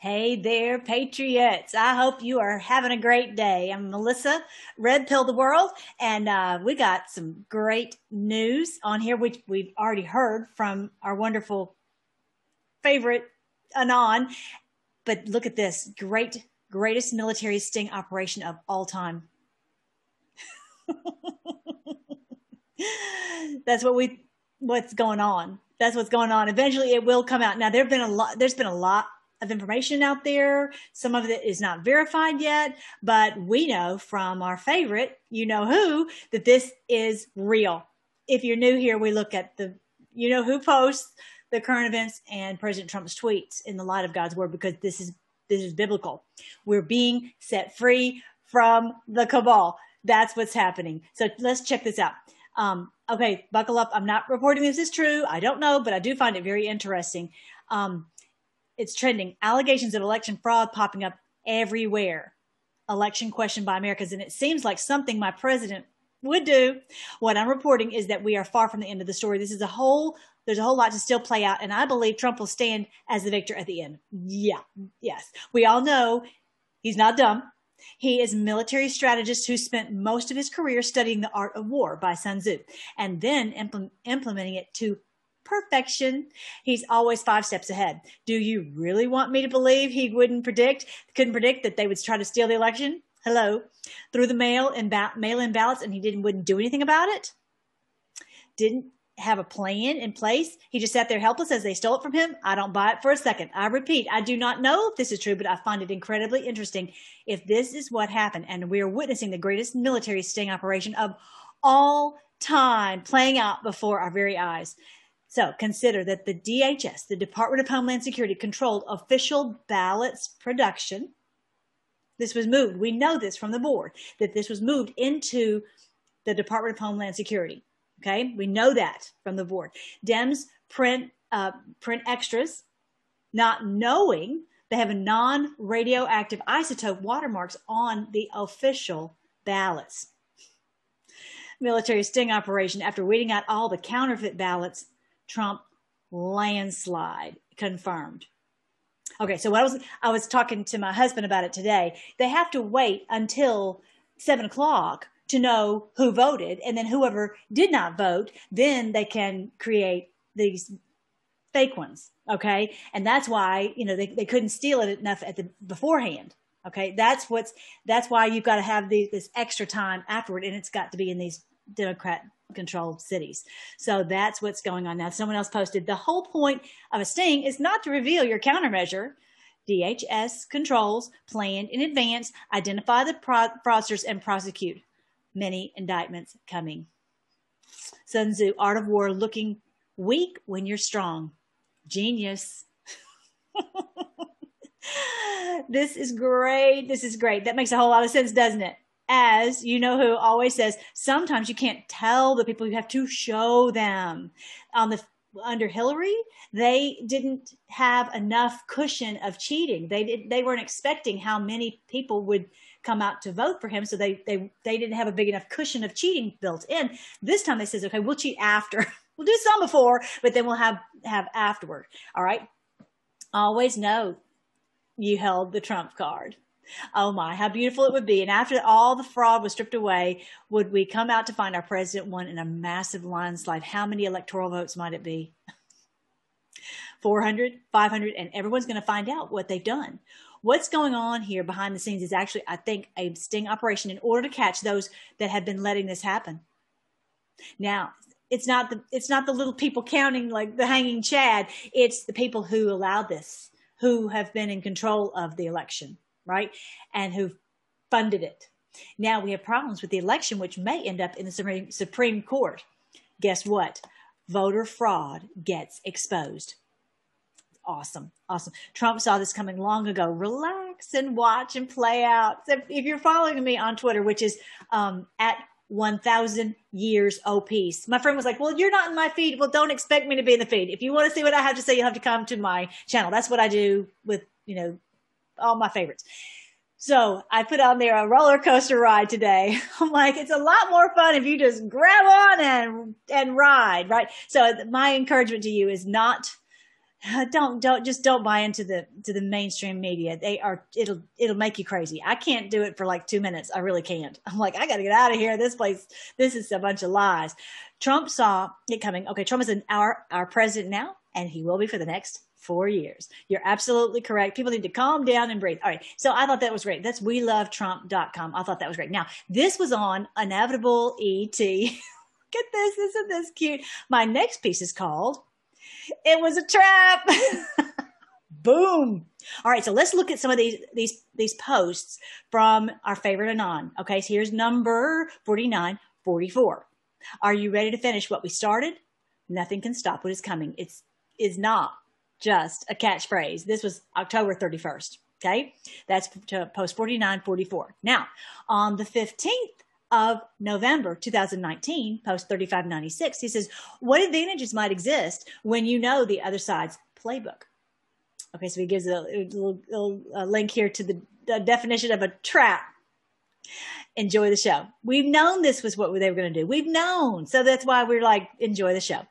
Hey there, Patriots. I hope you are having a great day. I'm Melissa, Red Pill the World, and uh, we got some great news on here, which we've already heard from our wonderful favorite Anon. But look at this great, greatest military sting operation of all time. That's what we, what's going on. That's what's going on. Eventually it will come out. Now there've been a lot, there's been a lot of information out there. Some of it is not verified yet, but we know from our favorite, you know who, that this is real. If you're new here, we look at the, you know who posts the current events and President Trump's tweets in the light of God's word because this is this is biblical. We're being set free from the cabal. That's what's happening. So let's check this out. Um, okay, buckle up. I'm not reporting this is true. I don't know, but I do find it very interesting. Um, it's trending. Allegations of election fraud popping up everywhere. Election question by Americans. And it seems like something my president would do. What I'm reporting is that we are far from the end of the story. This is a whole, there's a whole lot to still play out. And I believe Trump will stand as the victor at the end. Yeah. Yes. We all know he's not dumb. He is a military strategist who spent most of his career studying the art of war by Sun Tzu and then impl- implementing it to perfection. He's always five steps ahead. Do you really want me to believe he wouldn't predict, couldn't predict that they would try to steal the election? Hello, through the mail and ba- mail-in ballots, and he didn't wouldn't do anything about it. Didn't have a plan in place. He just sat there helpless as they stole it from him. I don't buy it for a second. I repeat, I do not know if this is true, but I find it incredibly interesting if this is what happened and we are witnessing the greatest military sting operation of all time playing out before our very eyes. So consider that the DHS, the Department of Homeland Security, controlled official ballots production. This was moved. We know this from the board that this was moved into the Department of Homeland Security. Okay, we know that from the board. Dems print uh, print extras, not knowing they have a non-radioactive isotope watermarks on the official ballots. Military sting operation after weeding out all the counterfeit ballots Trump landslide confirmed. Okay, so I was I was talking to my husband about it today. They have to wait until seven o'clock to know who voted, and then whoever did not vote, then they can create these fake ones. Okay, and that's why you know they, they couldn't steal it enough at the beforehand. Okay, that's what's that's why you've got to have the, this extra time afterward, and it's got to be in these Democrat controlled cities. So that's what's going on now. Someone else posted the whole point of a sting is not to reveal your countermeasure. DHS controls planned in advance, identify the fraudsters, and prosecute. Many indictments coming. Sun Tzu, Art of War, looking weak when you're strong. Genius. this is great. This is great. That makes a whole lot of sense, doesn't it? As you know who always says sometimes you can't tell the people you have to show them. On the under Hillary they didn't have enough cushion of cheating. They did they weren't expecting how many people would come out to vote for him so they they they didn't have a big enough cushion of cheating built in. This time they says okay we'll cheat after. We'll do some before but then we'll have have afterward. All right? Always know you held the trump card Oh my, how beautiful it would be. And after all the fraud was stripped away, would we come out to find our president won in a massive landslide? How many electoral votes might it be? 400, 500, and everyone's going to find out what they've done. What's going on here behind the scenes is actually, I think, a sting operation in order to catch those that have been letting this happen. Now, it's not the it's not the little people counting like the hanging Chad. It's the people who allowed this, who have been in control of the election right? And who funded it. Now we have problems with the election, which may end up in the Supreme, Court. Guess what? Voter fraud gets exposed. Awesome. Awesome. Trump saw this coming long ago. Relax and watch and play out. So if you're following me on Twitter, which is um, at 1000 years O peace. My friend was like, well, you're not in my feed. Well, don't expect me to be in the feed. If you want to see what I have to say, you'll have to come to my channel. That's what I do with, you know, all my favorites. So I put on there a roller coaster ride today. I'm like, it's a lot more fun if you just grab on and and ride, right? So my encouragement to you is not don't don't just don't buy into the to the mainstream media. They are it'll it'll make you crazy. I can't do it for like two minutes. I really can't. I'm like I got to get out of here. This place this is a bunch of lies. Trump saw it coming. Okay, Trump is an, our our president now, and he will be for the next four years. You're absolutely correct. People need to calm down and breathe. All right. So I thought that was great. That's we love Trump.com. I thought that was great. Now, this was on Inevitable ET. Get this. Isn't this cute? My next piece is called It Was a Trap. Boom. All right, so let's look at some of these these these posts from our favorite Anon. Okay, so here's number 49, 44. Are you ready to finish what we started? Nothing can stop what is coming. It's is not just a catchphrase. This was October 31st. Okay. That's to post 4944. Now, on the 15th of November 2019, post 3596, he says, What advantages might exist when you know the other side's playbook? Okay, so he gives a, a little, a link here to the, the definition of a trap enjoy the show. We've known this was what they were going to do. We've known. So that's why we're like, enjoy the show. All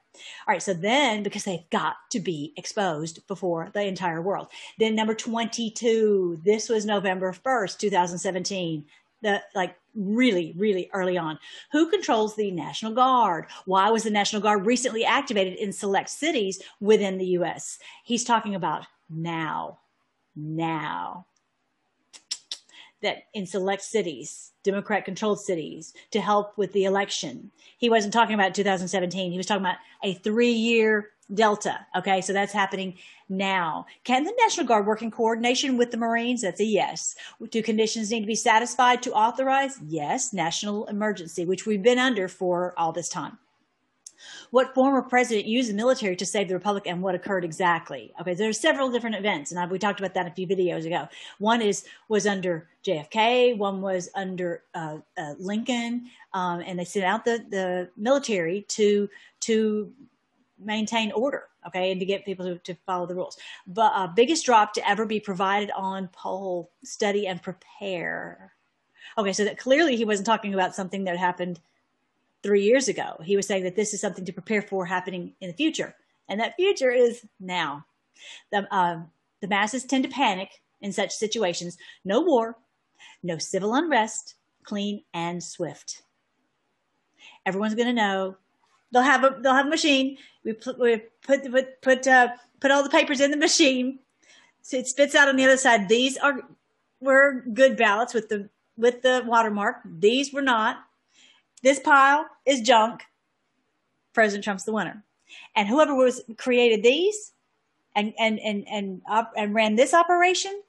right. So then, because they've got to be exposed before the entire world. Then number 22, this was November 1st, 2017. The like really, really early on. Who controls the National Guard? Why was the National Guard recently activated in select cities within the US? He's talking about now. Now that in select cities, Democrat controlled cities, to help with the election. He wasn't talking about 2017. He was talking about a three year delta. Okay, so that's happening now. Can the National Guard work in coordination with the Marines? That's a yes. Do conditions need to be satisfied to authorize? Yes. National emergency, which we've been under for all this time what former president used the military to save the republic and what occurred exactly. Okay, there are several different events, and I, we talked about that a few videos ago. One is was under JFK, one was under uh, uh, Lincoln, um, and they sent out the the military to to maintain order okay, and to get people to, to follow the rules. But uh, biggest drop to ever be provided on poll, study, and prepare. Okay, so that clearly he wasn't talking about something that happened three years ago. He was saying that this is something to prepare for happening in the future. And that future is now. The, uh, the masses tend to panic in such situations. No war, no civil unrest, clean and swift. Everyone's going to know. They'll have a they'll have a machine. We we put put put, uh, put all the papers in the machine. So it spits out on the other side. These are were good ballots with the with the watermark. These were not this pile is junk. President Trump's the winner. And whoever was created these and and and and and ran this operation,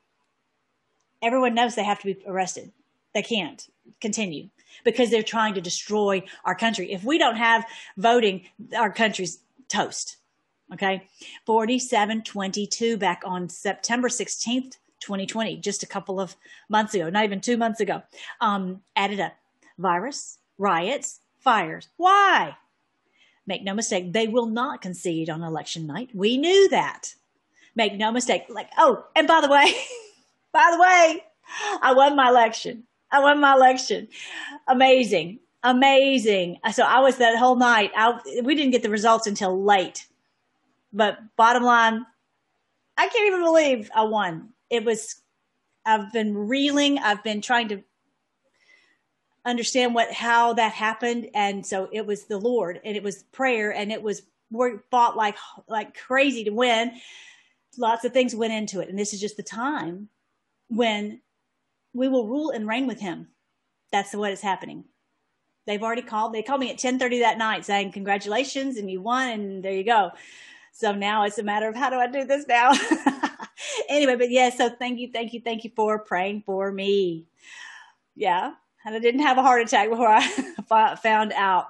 everyone knows they have to be arrested. They can't continue because they're trying to destroy our country. If we don't have voting, our country's toast. Okay. 4722 back on September 16th, 2020, just a couple of months ago, not even two months ago, um, added up virus, riots, fires. Why? Make no mistake, they will not concede on election night. We knew that. Make no mistake. Like, oh, and by the way, by the way, I won my election. I won my election. Amazing. Amazing. So I was that whole night. I, we didn't get the results until late. But bottom line, I can't even believe I won. It was, I've been reeling. I've been trying to understand what how that happened. And so it was the lord and it was prayer and it was we fought like like crazy to win. Lots of things went into it. And this is just the time when we will rule and reign with him. That's what is happening. They've already called they called me at 10:30 that night saying congratulations and you won and there you go. So now it's a matter of how do I do this now? Anyway but yeah so thank you thank you thank you for praying for me. Yeah and I didn't have a heart attack before I found out.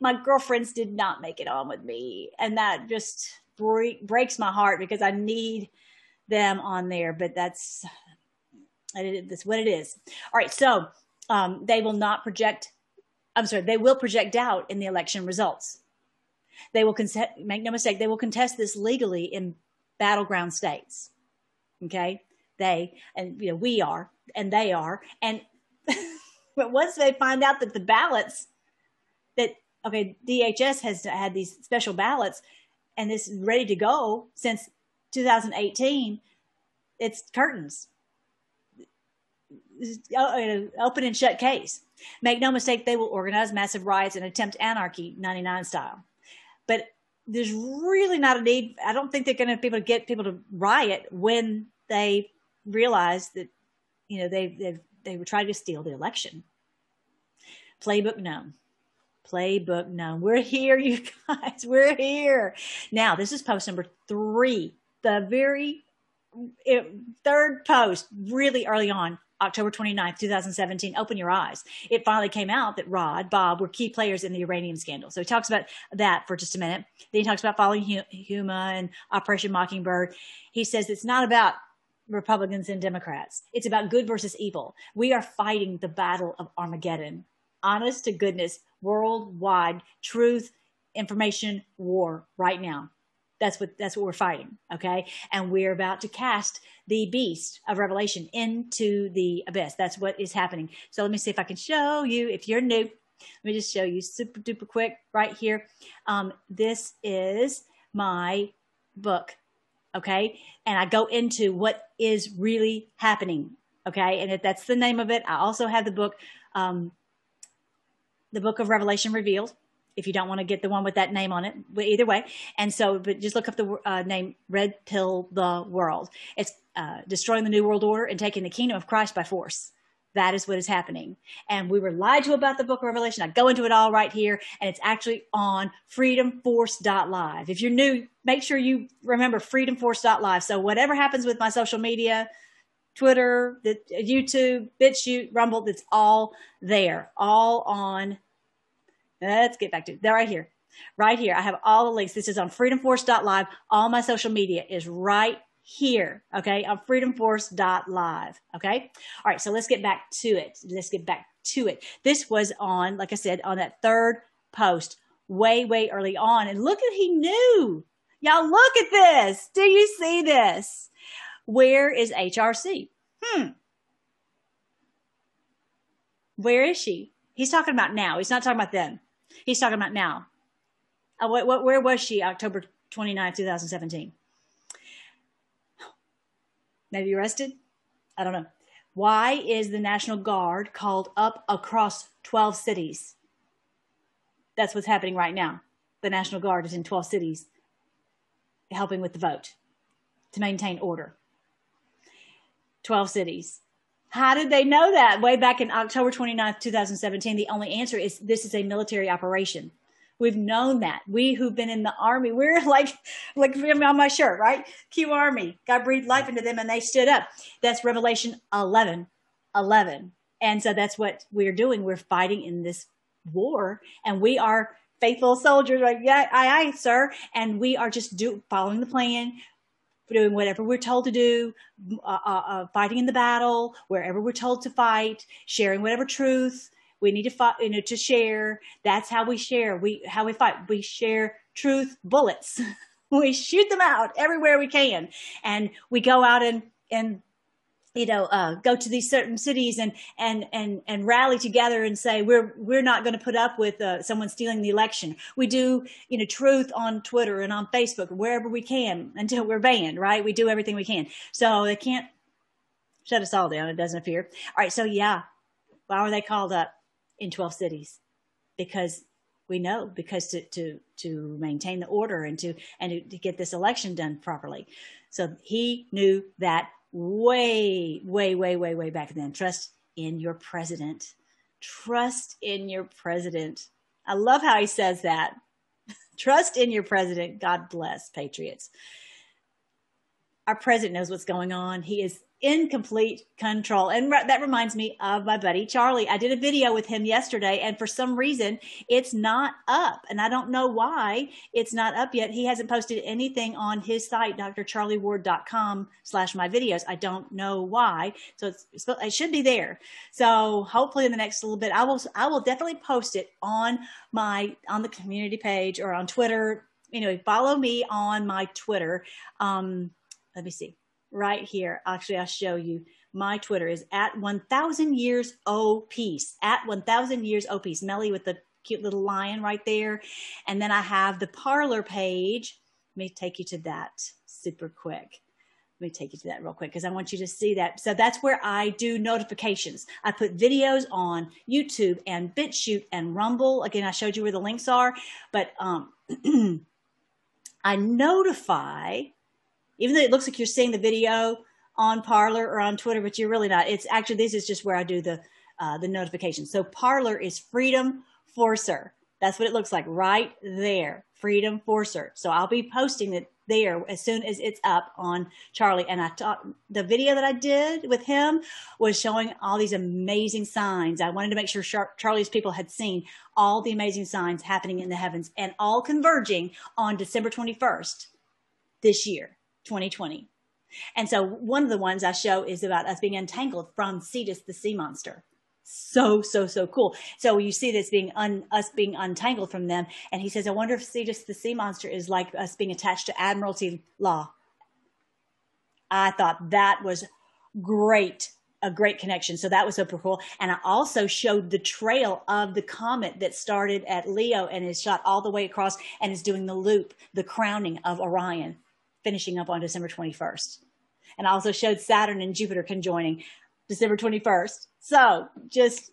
My girlfriends did not make it on with me, and that just breaks my heart because I need them on there. But that's that's what it is. All right, so um, they will not project. I'm sorry, they will project doubt in the election results. They will make no mistake, they will contest this legally in battleground states. Okay, they and you know we are and they are and but once they find out that the ballots that okay, DHS has had these special ballots and this is ready to go since 2018, it's curtains. Oh, open and shut case. Make no mistake, they will organize massive riots and attempt anarchy, 99 style. But there's really not a need. I don't think they're going to be able to get people to riot when they realize that, you know, they they they were trying to steal the election. Playbook known. Playbook known. We're here, you guys. We're here. Now, this is post number three, the very it, third post, really early on. October 29th, 2017, Open Your Eyes. It finally came out that Rod, Bob were key players in the uranium scandal. So he talks about that for just a minute. Then he talks about following Huma and Operation Mockingbird. He says it's not about Republicans and Democrats. It's about good versus evil. We are fighting the battle of Armageddon. Honest to goodness, worldwide truth, information war right now. That's what that's what we're fighting. Okay. And we're about to cast the beast of Revelation into the abyss. That's what is happening. So let me see if I can show you. If you're new, let me just show you super duper quick right here. Um, this is my book. Okay. And I go into what is really happening. Okay. And if that's the name of it, I also have the book, um, the book of Revelation revealed if you don't want to get the one with that name on it, but either way. And so, but just look up the uh, name Red Pill the World. It's uh, destroying the New World Order and taking the kingdom of Christ by force. That is what is happening. And we were lied to about the book of Revelation. I go into it all right here, and it's actually on freedomforce.live. If you're new, make sure you remember freedomforce.live. So whatever happens with my social media, Twitter, the, YouTube, BitChute, Rumble, it's all there, all on Let's get back to it. They're right here. Right here. I have all the links. This is on freedomforce.live. All my social media is right here. Okay. On freedomforce.live. Okay. All right. So let's get back to it. Let's get back to it. This was on, like I said, on that third post way, way early on. And look at, he knew. Y'all look at this. Do you see this? Where is HRC? Hmm. Where is she? He's talking about now. He's not talking about then. He's talking about now. Uh, what, what, where was she October 29, 2017? Maybe arrested? I don't know. Why is the National Guard called up across 12 cities? That's what's happening right now. The National Guard is in 12 cities helping with the vote to maintain order. 12 cities. How did they know that way back in October 29th, 2017? The only answer is this is a military operation. We've known that. We who've been in the army, we're like, like on my shirt, right? Q Army. God breathed life into them and they stood up. That's Revelation 11, 11. And so that's what we're doing. We're fighting in this war and we are faithful soldiers. Like, yeah, aye, aye, sir. And we are just do, following the plan, doing whatever we're told to do, uh, uh, uh, fighting in the battle, wherever we're told to fight, sharing whatever truth we need to fight, you know, to share. That's how we share. We how we fight. We share truth bullets. we shoot them out everywhere we can, and we go out and and you know, uh, go to these certain cities and and and and rally together and say we're we're not going to put up with uh, someone stealing the election. We do, you know, truth on Twitter and on Facebook wherever we can until we're banned. Right? We do everything we can. So they can't shut us all down. It doesn't appear. All right. So yeah, why were they called up in twelve cities? Because we know because to to to maintain the order and to and to, to get this election done properly. So he knew that way, way, way, way, way back then. Trust in your president. Trust in your president. I love how he says that. Trust in your president. God bless patriots. Our president knows what's going on. He is in complete control. And re- that reminds me of my buddy Charlie. I did a video with him yesterday, and for some reason, it's not up. And I don't know why it's not up yet. He hasn't posted anything on his site, drcharlieward.com slash my videos. I don't know why. So it's, it should be there. So hopefully in the next little bit, I will, I will definitely post it on my, on the community page or on Twitter. Anyway, follow me on my Twitter. Um, let me see right here. Actually, I'll show you. My Twitter is at 1000 years O peace, at 1000 years O peace. Melly with the cute little lion right there. And then I have the Parler page. Let me take you to that. super quick. Let me take you to that real quick because I want you to see that. So that's where I do notifications. I put videos on YouTube and BitChute and Rumble. Again, I showed you where the links are, but um, I notify, even though it looks like you're seeing the video on Parler or on Twitter, but you're really not. It's actually this is just where I do the uh, the notifications. So Parler is Freedom Forcer. That's what it looks like right there, Freedom Forcer. So I'll be posting it there as soon as it's up on Charlie. And I taught the video that I did with him was showing all these amazing signs. I wanted to make sure Char- Charlie's people had seen all the amazing signs happening in the heavens and all converging on December 21st this year, 2020. And so one of the ones I show is about us being untangled from Cetus, the sea monster. So so so cool. So you see this being un, us being untangled from them. And he says i wonder if cetus the sea monster is like us being attached to admiralty law. I thought that was great a great connection. So that was super cool. And i also showed the trail of the comet that started at leo and is shot all the way across and is doing the loop the crowning of orion finishing up on december 21st and I also showed Saturn and Jupiter conjoining December 21st. So just,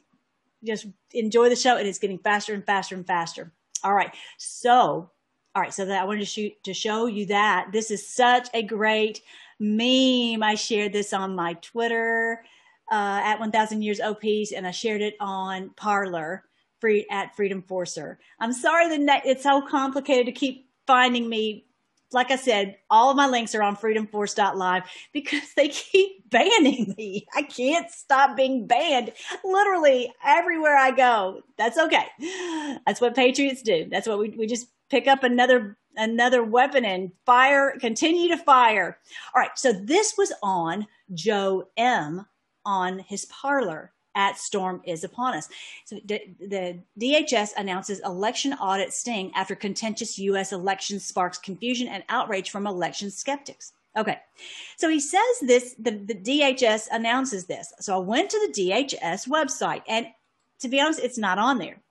just enjoy the show. and it's getting faster and faster and faster. All right. So, all right. So that I wanted to shoot to show you that this is such a great meme. I shared this on my Twitter, uh, at 1000 years OPs and I shared it on Parler free at Freedom Forcer. I'm sorry that it's so complicated to keep finding me like I said, all of my links are on freedomforce.live because they keep banning me. I can't stop being banned literally everywhere I go. That's okay. That's what patriots do. That's what we, we just pick up another another weapon and fire, continue to fire. All right. So this was on Joe M on his Parler at storm is upon us. So d- the DHS announces election audit sting after contentious U.S. election sparks confusion and outrage from election skeptics. Okay, so he says this, the, the DHS announces this. So I went to the DHS website, and to be honest, it's not on there.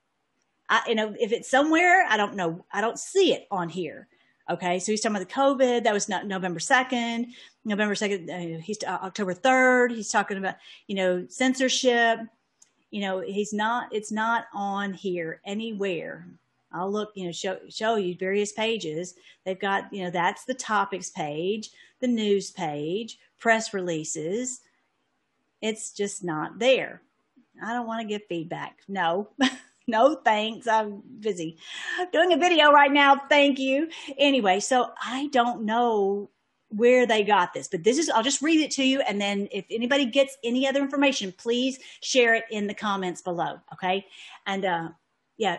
I, you know, if it's somewhere, I don't know. I don't see it on here. Okay, so he's talking about the COVID. That was not November 2nd. November 2nd, uh, he's uh, October 3rd. He's talking about, you know, censorship. You know, he's not, it's not on here anywhere. I'll look, you know, show, show you various pages. They've got, you know, that's the topics page, the news page, press releases. It's just not there. I don't want to give feedback. No. no thanks. I'm busy doing a video right now. Thank you. Anyway, so I don't know where they got this, but this is, I'll just read it to you. And then if anybody gets any other information, please share it in the comments below. Okay. And, uh, yeah,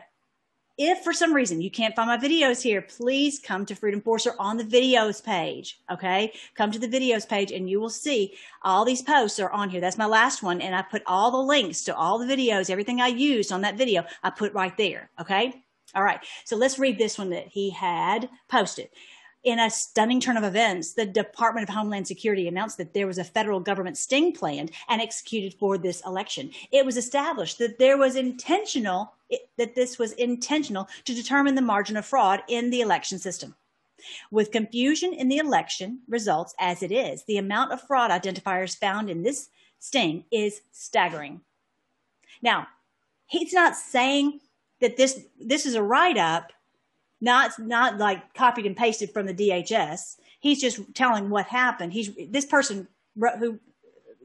if for some reason you can't find my videos here, please come to Freedom Forcer on the videos page. Okay. Come to the videos page and you will see all these posts are on here. That's my last one. And I put all the links to all the videos, everything I used on that video, I put right there. Okay. All right. So let's read this one that he had posted. In a stunning turn of events, the Department of Homeland Security announced that there was a federal government sting planned and executed for this election. It was established that there was intentional that this was intentional to determine the margin of fraud in the election system. With confusion in the election results as it is, the amount of fraud identifiers found in this sting is staggering. Now, he's not saying that this this is a write up not not like copied and pasted from the DHS. He's just telling what happened. He's this person who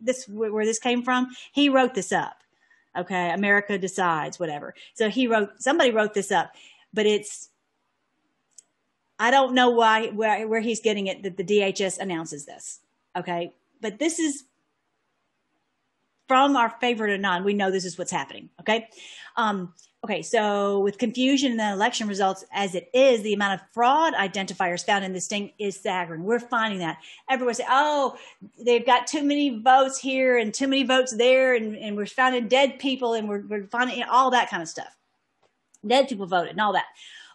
this where this came from. He wrote this up. Okay, America decides whatever. So he wrote somebody wrote this up, but it's I don't know why where where he's getting it that the DHS announces this. Okay, but this is from our favorite anon. We know this is what's happening. Okay. Um, Okay, so with confusion in the election results as it is, the amount of fraud identifiers found in this thing is staggering. We're finding that. Everyone say, oh, they've got too many votes here and too many votes there, and, and we're finding dead people and we're, we're finding you know, all that kind of stuff. Dead people voted and all that.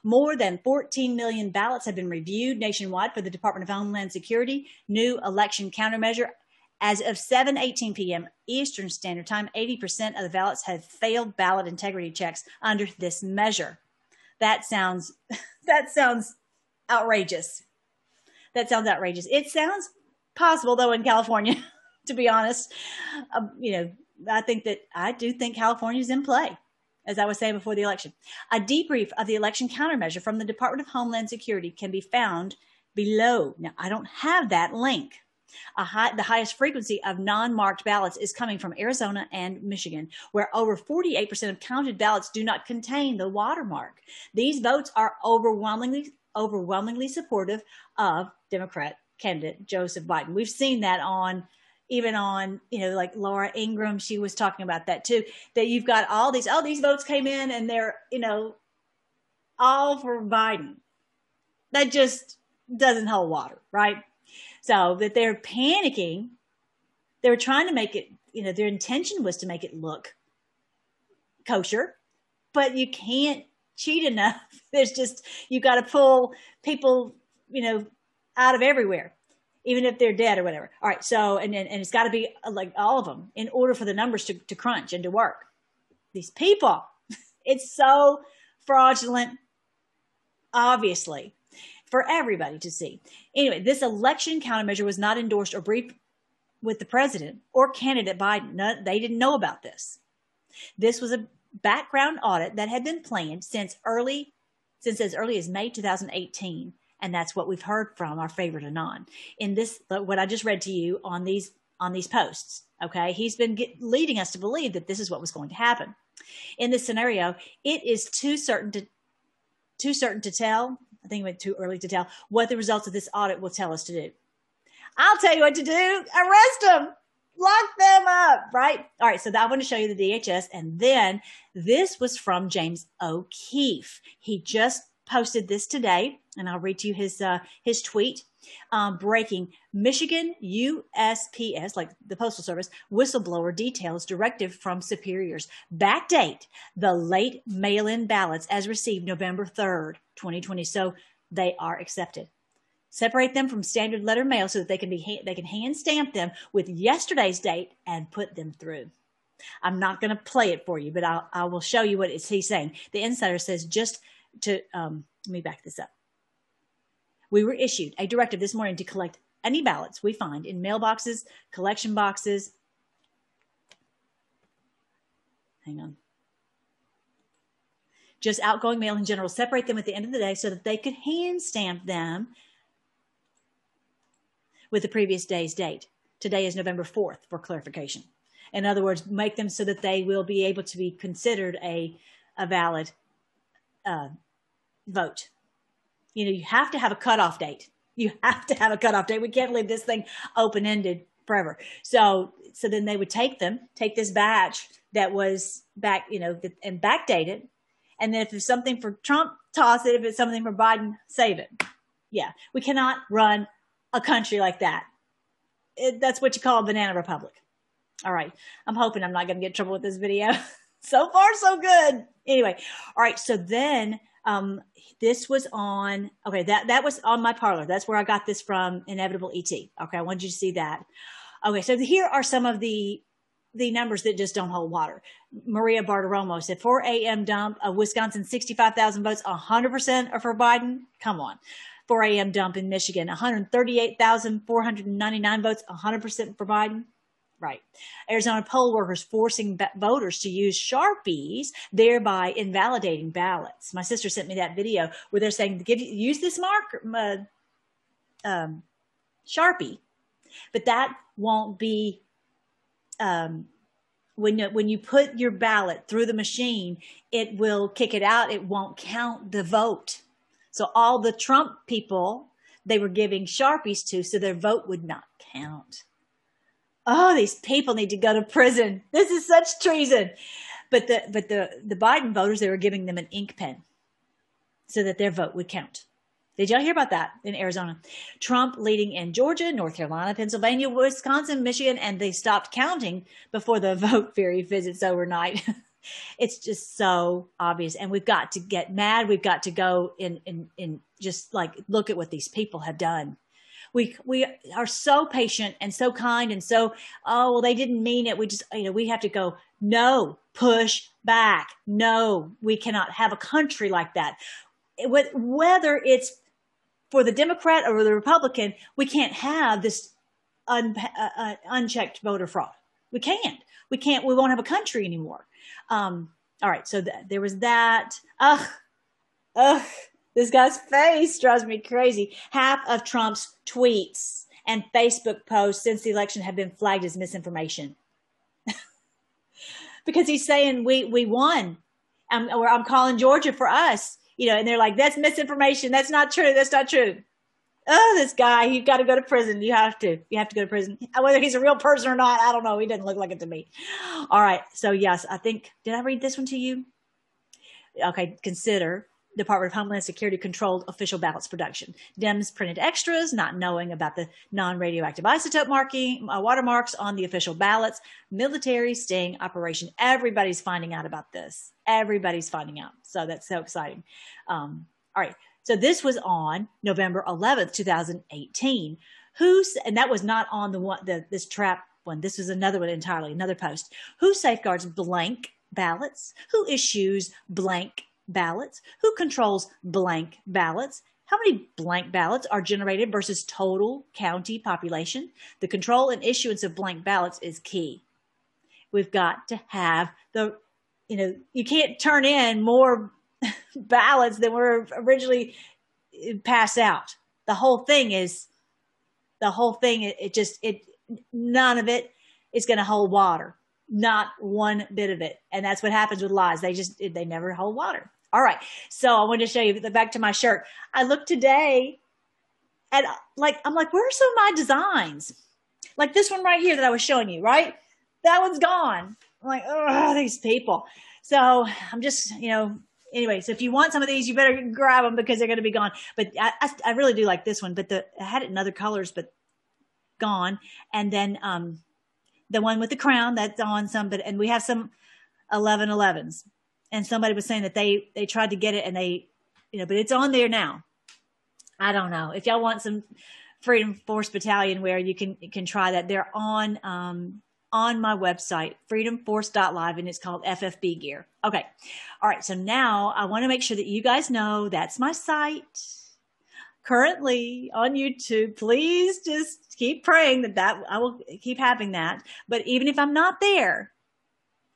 More than 14 million ballots have been reviewed nationwide for the Department of Homeland Security new election countermeasure as of 7:18 p.m. Eastern Standard Time, 80% of the ballots have failed ballot integrity checks under this measure. That sounds that sounds outrageous. That sounds outrageous. It sounds possible though in California, to be honest. Um, you know, I think that I do think California is in play, as I was saying before the election. A debrief of the election countermeasure from the Department of Homeland Security can be found below. Now, I don't have that link. High, the highest frequency of non-marked ballots is coming from Arizona and Michigan, where over 48% of counted ballots do not contain the watermark. These votes are overwhelmingly overwhelmingly supportive of Democrat candidate Joseph Biden. We've seen that on even on, you know, like Laura Ingraham, she was talking about that too, that you've got all these, oh, these votes came in and they're, you know, all for Biden. That just doesn't hold water, right? So that they're panicking. They were trying to make it, you know, their intention was to make it look kosher, but you can't cheat enough. There's just, you got to pull people, you know, out of everywhere, even if they're dead or whatever. All right. So, and, and, and it's got to be uh, like all of them in order for the numbers to, to crunch and to work. These people, it's so fraudulent, obviously, for everybody to see. Anyway, this election countermeasure was not endorsed or briefed with the president or candidate Biden. They didn't know about this. This was a background audit that had been planned since early, since as early as May 2018 and that's what we've heard from our favorite anon in this what i just read to you on these on these posts okay he's been get, leading us to believe that this is what was going to happen in this scenario it is too certain to too certain to tell i think it went too early to tell. What the results of this audit will tell us to do. I'll tell you what to do. Arrest them lock them up right? All right so that, i want to show you the dhs and then this was from james o'keefe. He just posted this today, and I'll read to you his uh, his tweet. Um, breaking Michigan USPS, like the Postal Service, whistleblower details directive from superiors. Backdate the late mail in ballots as received November 3rd, 2020. So they are accepted. Separate them from standard letter mail so that they can be they can hand stamp them with yesterday's date and put them through. I'm not going to play it for you, but I'll, I will show you what he's saying. The insider says just to um, let me back this up. We were issued a directive this morning to collect any ballots we find in mailboxes, collection boxes. Hang on. Just outgoing mail in general, separate them at the end of the day so that they could hand stamp them with the previous day's date. Today is November 4th for clarification. In other words, make them so that they will be able to be considered a, a valid uh, vote. You know, you have to have a cutoff date. You have to have a cutoff date. We can't leave this thing open ended forever. So, so then they would take them, take this batch that was back, you know, and backdate it. And then if it's something for Trump, toss it. If it's something for Biden, save it. Yeah, we cannot run a country like that. It, that's what you call a banana republic. All right. I'm hoping I'm not going to get trouble with this video. so far, so good. Anyway, all right. So then um, this was on okay that that was on my Parler. that's where i got this from inevitable et okay i wanted you to see that. Okay so here are some of the the numbers that just don't hold water. Maria bartiromo said 4 a.m dump of wisconsin 65000 votes 100% are for biden? Come on. 4 a.m dump in michigan 138499 votes 100% for biden Right. Arizona poll workers forcing voters to use Sharpies, thereby invalidating ballots. My sister sent me that video where they're saying, "Give use this marker, uh, um, Sharpie," but that won't be um, when you, when you put your ballot through the machine. It will kick it out. It won't count the vote. So all the Trump people they were giving Sharpies to, so their vote would not count oh, these people need to go to prison. This is such treason. But the but the the Biden voters, they were giving them an ink pen so that their vote would count. Did y'all hear about that in Arizona? Trump leading in Georgia, North Carolina, Pennsylvania, Wisconsin, Michigan, and they stopped counting before the vote fairy visits overnight. it's just so obvious. And we've got to get mad. We've got to go in, in, in just like look at what these people have done we we are so patient and so kind and so oh well they didn't mean it we just you know we have to go no push back no we cannot have a country like that whether it's for the Democrat or the Republican, we can't have this un, uh, uh, unchecked voter fraud. We can't. We can't. We won't have a country anymore. Um, all right. So th- there was that. Ugh. Ugh. This guy's face drives me crazy. Half of Trump's tweets and Facebook posts since the election have been flagged as misinformation. because he's saying we we won. Um, I'm, I'm calling Georgia for us, you know, and they're like, that's misinformation. That's not true. That's not true oh, this guy, you've got to go to prison. You have to. You have to go to prison. Whether he's a real person or not, I don't know. He doesn't look like it to me. All right. So, yes, I think, did I read this one to you? Okay. Consider Department of Homeland Security controlled official ballots production. Dems printed extras, not knowing about the non-radioactive isotope marking uh, watermarks on the official ballots. Military sting operation. Everybody's finding out about this. Everybody's finding out. So that's so exciting. Um, all right. So this was on November 11th, 2018. Who's, and that was not on the one, the, this trap one. This was another one entirely, another post. Who safeguards blank ballots? Who issues blank ballots? Who controls blank ballots? How many blank ballots are generated versus total county population? The control and issuance of blank ballots is key. We've got to have the, you know, you can't turn in more ballots than were originally passed out. The whole thing is, the whole thing, it, it just, it, none of it is going to hold water. Not one bit of it. And that's what happens with lies. They just, they never hold water. All right. So I wanted to show you the back to my shirt. I looked today and like, I'm like, where are some of my designs? Like this one right here that I was showing you, right? That one's gone. I'm like, oh, these people. So I'm just, you know, anyway, so if you want some of these, you better grab them because they're going to be gone. But I, I, I, really do like this one, but the, I had it in other colors, but gone. And then, um, the one with the crown that's on some, but, and we have some 11 11s and somebody was saying that they, they tried to get it and they, you know, but it's on there now. I don't know if y'all want some Freedom Force Battalion wear, you can, you can try that. They're on, um, on my website, freedomforce.live, and it's called FFB Gear. Okay. All right. So now I want to make sure that you guys know that's my site currently on YouTube. Please just keep praying that that I will keep having that. But even if I'm not there,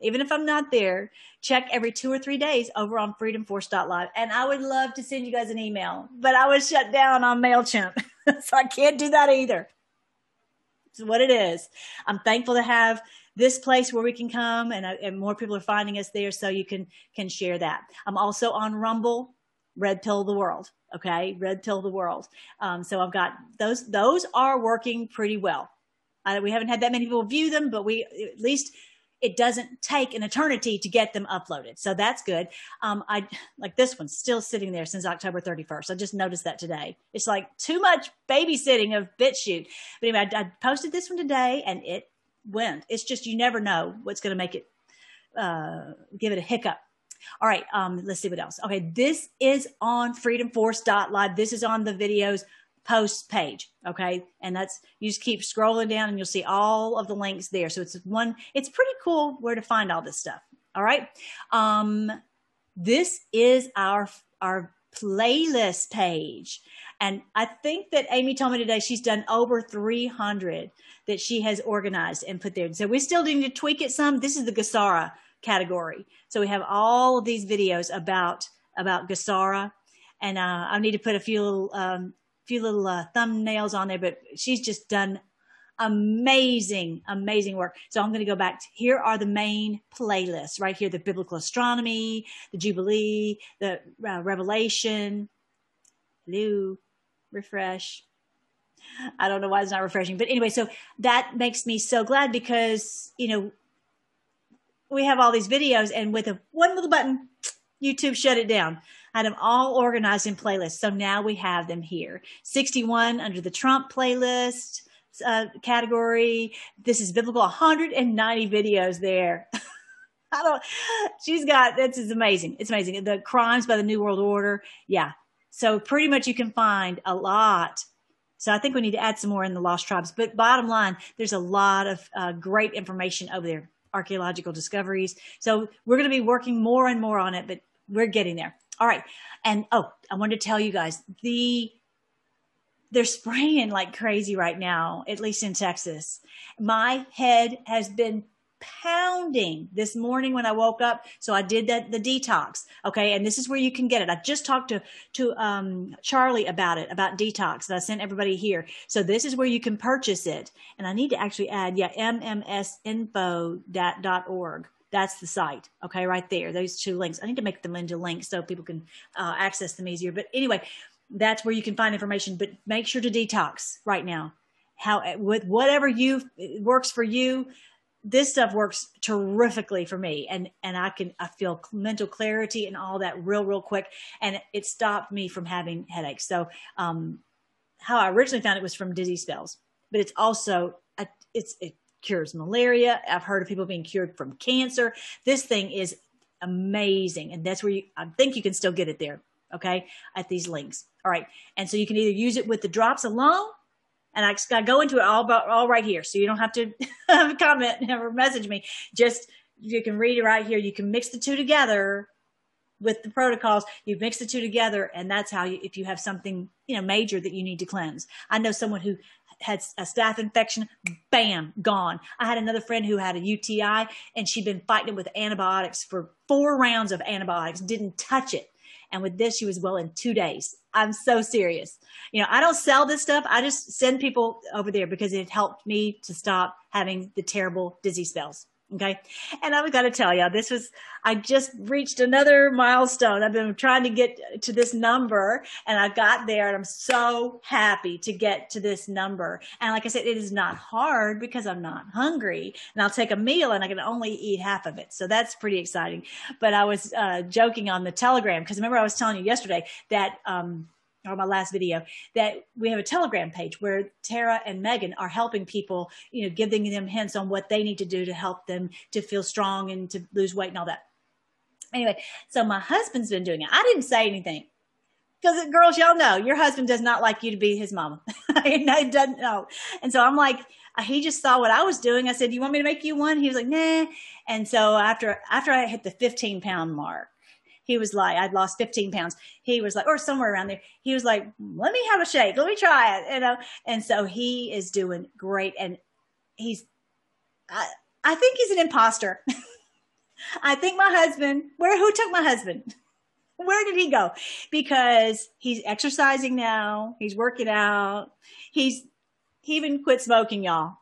even if I'm not there, check every two or three days over on freedomforce.live. And I would love to send you guys an email, but I was shut down on MailChimp. so I can't do that either. It's what it is. I'm thankful to have this place where we can come and, uh, and more people are finding us there so you can can share that. I'm also on Rumble, Red Pill the World. Okay, Red Pill the World. Um, so I've got those. Those are working pretty well. We haven't had that many people view them, but we at least it doesn't take an eternity to get them uploaded. So that's good. Um, I like this one's still sitting there since October 31st. I just noticed that today. It's like too much babysitting of BitChute. But anyway, I, I posted this one today and it went. It's just, you never know what's going to make it, uh, give it a hiccup. All right. Um, let's see what else. Okay. This is on freedomforce.live. This is on the videos post page. Okay. And that's, you just keep scrolling down and you'll see all of the links there. So it's one, it's pretty cool where to find all this stuff. All right. Um, this is our, our playlist page. And I think that Amy told me today she's done over 300 that she has organized and put there. So we still need to tweak it some. This is the GESARA category. So we have all of these videos about, about GESARA. And uh, I need to put a few little um, few little uh, thumbnails on there, but she's just done amazing, amazing work. So I'm going to go back. To, here are the main playlists right here: the biblical astronomy, the Jubilee, the uh, Revelation. Hello, refresh. I don't know why it's not refreshing, but anyway, so that makes me so glad because you know we have all these videos, and with a one little button, YouTube shut it down had them all organized in playlists. So now we have them here. 61 under the Trump playlist uh, category. This is biblical 190 videos there. I don't, she's got, this is amazing. It's amazing. The crimes by the New World Order. Yeah. So pretty much you can find a lot. So I think we need to add some more in the Lost Tribes. But bottom line, there's a lot of uh, great information over there, archaeological discoveries. So we're going to be working more and more on it, but we're getting there. All right. And oh, I wanted to tell you guys the they're spraying like crazy right now, at least in Texas. My head has been pounding this morning when I woke up. So I did that, the detox. Okay. And this is where you can get it. I just talked to, to, um, Charlie about it, about detox that I sent everybody here. So this is where you can purchase it. And I need to actually add, yeah, mmsinfo.org. That's the site. Okay. Right there. Those two links. I need to make them into links so people can uh, access them easier. But anyway, that's where you can find information, but make sure to detox right now. How with whatever you works for you, this stuff works terrifically for me and and i can i feel mental clarity and all that real real quick and it stopped me from having headaches so um how i originally found it was from dizzy spells but it's also a, it's it cures malaria i've heard of people being cured from cancer this thing is amazing and that's where you i think you can still get it there okay at these links all right and so you can either use it with the drops alone and I, I go into it all about all right here, so you don't have to comment or message me. Just you can read it right here. You can mix the two together with the protocols. You mix the two together, and that's how you, if you have something you know major that you need to cleanse. I know someone who had a staph infection, bam, gone. I had another friend who had a UTI, and she'd been fighting it with antibiotics for four rounds of antibiotics, didn't touch it. And with this, she was well in two days. I'm so serious. You know, I don't sell this stuff. I just send people over there because it helped me to stop having the terrible dizzy spells. Okay. And I've got to tell you, this was, I just reached another milestone. I've been trying to get to this number and I got there and I'm so happy to get to this number. And like I said, it is not hard because I'm not hungry and I'll take a meal and I can only eat half of it. So that's pretty exciting. But I was uh, joking on the telegram because remember I was telling you yesterday that, um, or my last video that we have a telegram page where tara and megan are helping people you know giving them hints on what they need to do to help them to feel strong and to lose weight and all that. Anyway so my husband's been doing it. I didn't say anything. Because girls y'all know your husband does not like you to be his mama. He doesn't know. And so i'm like he just saw what i was doing. I said do you want me to make you one? He was like nah. And so after after i hit the 15 pound mark he was like, I'd lost 15 pounds. He was like, or somewhere around there. He was like, let me have a shake. Let me try it. You know? And so he is doing great. And he's, I, I think he's an imposter. I think my husband, where, who took my husband? Where did he go? Because he's exercising now. He's working out. He's, he even quit smoking, y'all.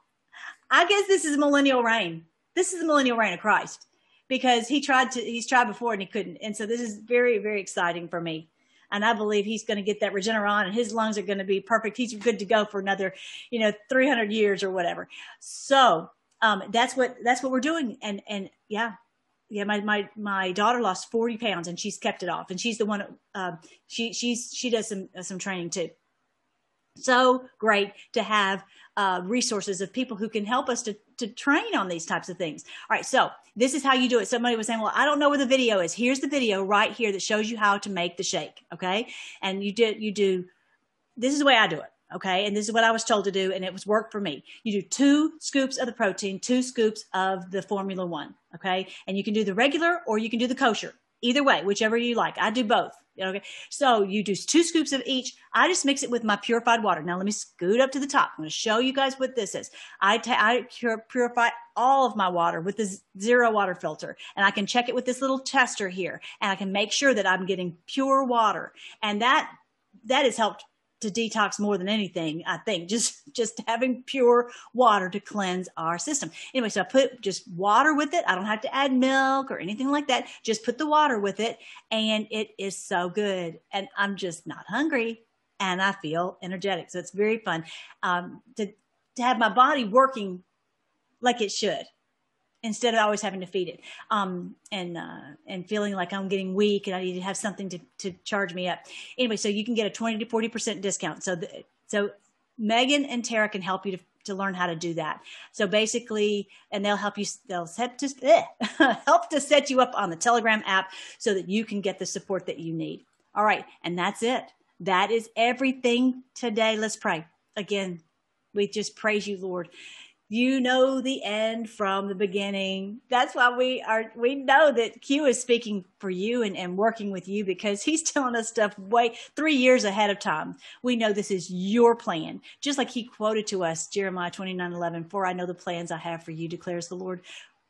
I guess this is millennial reign. This is the millennial reign of Christ because he tried to he's tried before and he couldn't. And so this is very very exciting for me. And i believe he's going to get that regeneron and his lungs are going to be perfect. He's good to go for another you know 300 years or whatever. So um, that's what that's what we're doing. And and yeah yeah my my my daughter lost 40 pounds and she's kept it off. And she's the one uh, she she's she does some some training too so great to have uh, resources of people who can help us to, to train on these types of things. All right, so this is how you do it. Somebody was saying, well, I don't know where the video is. Here's the video right here that shows you how to make the shake, okay? And you do, you do, this is the way I do it, okay? And this is what I was told to do, and it was work for me. You do two scoops of the protein, two scoops of the Formula One, okay? And you can do the regular or you can do the kosher. Either way, whichever you like. I do both. Okay. So you do two scoops of each. I just mix it with my purified water. Now let me scoot up to the top. I'm going to show you guys what this is. I, ta- I purify all of my water with this zero water filter and I can check it with this little tester here and I can make sure that I'm getting pure water. And that, that has helped to detox more than anything i think. Just just having pure water to cleanse our system. Anyway so i put just water with it. I don't have to add milk or anything like that. Just put the water with it and it is so good. And i'm just not hungry and i feel energetic. So it's very fun um, to to have my body working like it should instead of always having to feed it um, and uh, and feeling like I'm getting weak and I need to have something to, to charge me up. Anyway, so you can get a 20 to 40% discount. So the, so Megan and Tara can help you to, to learn how to do that. So basically, and they'll help you, they'll help to, eh, help to set you up on the Telegram app so that you can get the support that you need. All right. And that's it. That is everything today. Let's pray. Again, we just praise you, Lord You know the end from the beginning. That's why we are, we know that Q is speaking for you and, and working with you because he's telling us stuff way three years ahead of time. We know this is your plan. Just like he quoted to us, Jeremiah 29 11, for I know the plans I have for you, declares the Lord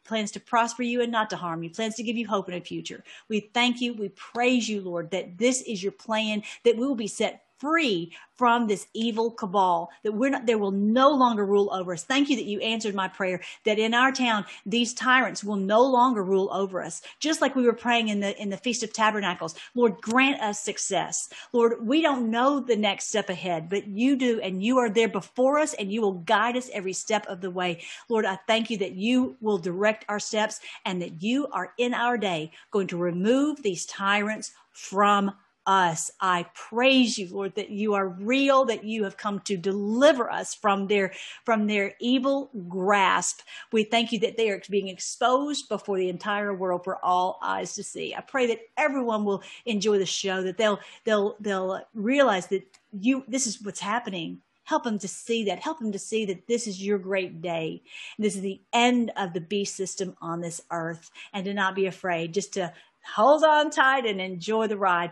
plans to prosper you and not to harm you, plans to give you hope in a future. We thank you. We praise you, Lord, that this is your plan, that we will be set free from this evil cabal that we're not there will no longer rule over us. Thank you that you answered my prayer that in our town these tyrants will no longer rule over us. Just like we were praying in the in the feast of tabernacles lord grant us success. Lord we don't know the next step ahead but you do and you are there before us and you will guide us every step of the way. Lord i thank you that you will direct our steps and that you are in our day going to remove these tyrants from us. I praise you, Lord, that you are real, that you have come to deliver us from their from their evil grasp. We thank you that they are being exposed before the entire world for all eyes to see. I pray that everyone will enjoy the show, that they'll they'll they'll realize that you this is what's happening. Help them to see that. Help them to see that this is your great day. This is the end of the beast system on this earth, and to not be afraid, just to hold on tight and enjoy the ride.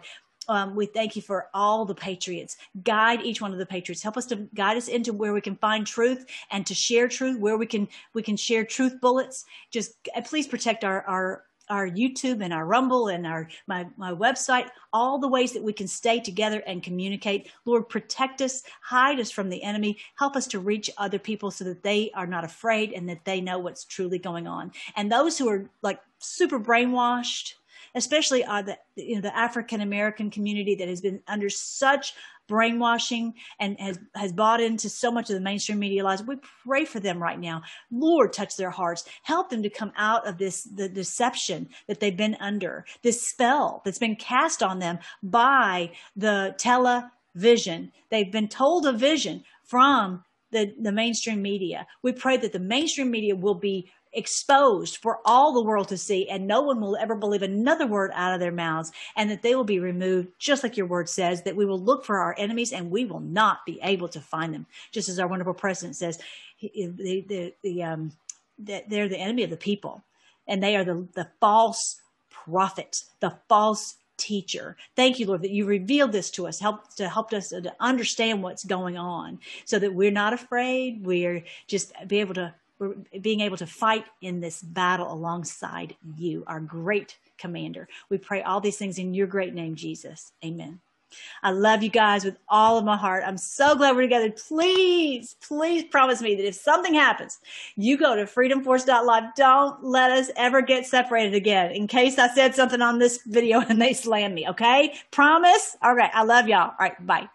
Um, we thank you for all the patriots. Guide each one of the patriots. Help us to guide us into where we can find truth and to share truth, where we can we can share truth bullets. Just uh, please protect our our our YouTube and our Rumble and our my my website, all the ways that we can stay together and communicate. Lord, protect us, hide us from the enemy, help us to reach other people so that they are not afraid and that they know what's truly going on. And those who are like super brainwashed, especially uh, the you know the African American community that has been under such brainwashing and has has bought into so much of the mainstream media lies. We pray for them right now. Lord, touch their hearts. Help them to come out of this the deception that they've been under, this spell that's been cast on them by the television. They've been told a vision from the, the mainstream media. We pray that the mainstream media will be exposed for all the world to see, and no one will ever believe another word out of their mouths, and that they will be removed, just like your word says, that we will look for our enemies and we will not be able to find them. Just as our wonderful president says, the, the, the, um, they're the enemy of the people, and they are the, the false prophet, the false teacher. Thank you, Lord, that you revealed this to us, help to help us to understand what's going on, so that we're not afraid. We're just be able to we're being able to fight in this battle alongside you, our great commander. We pray all these things in your great name, Jesus. Amen. I love you guys with all of my heart. I'm so glad we're together. Please, please promise me that if something happens, you go to freedomforce.live. Don't let us ever get separated again in case I said something on this video and they slam me. Okay. Promise. All right. I love y'all. All right. Bye.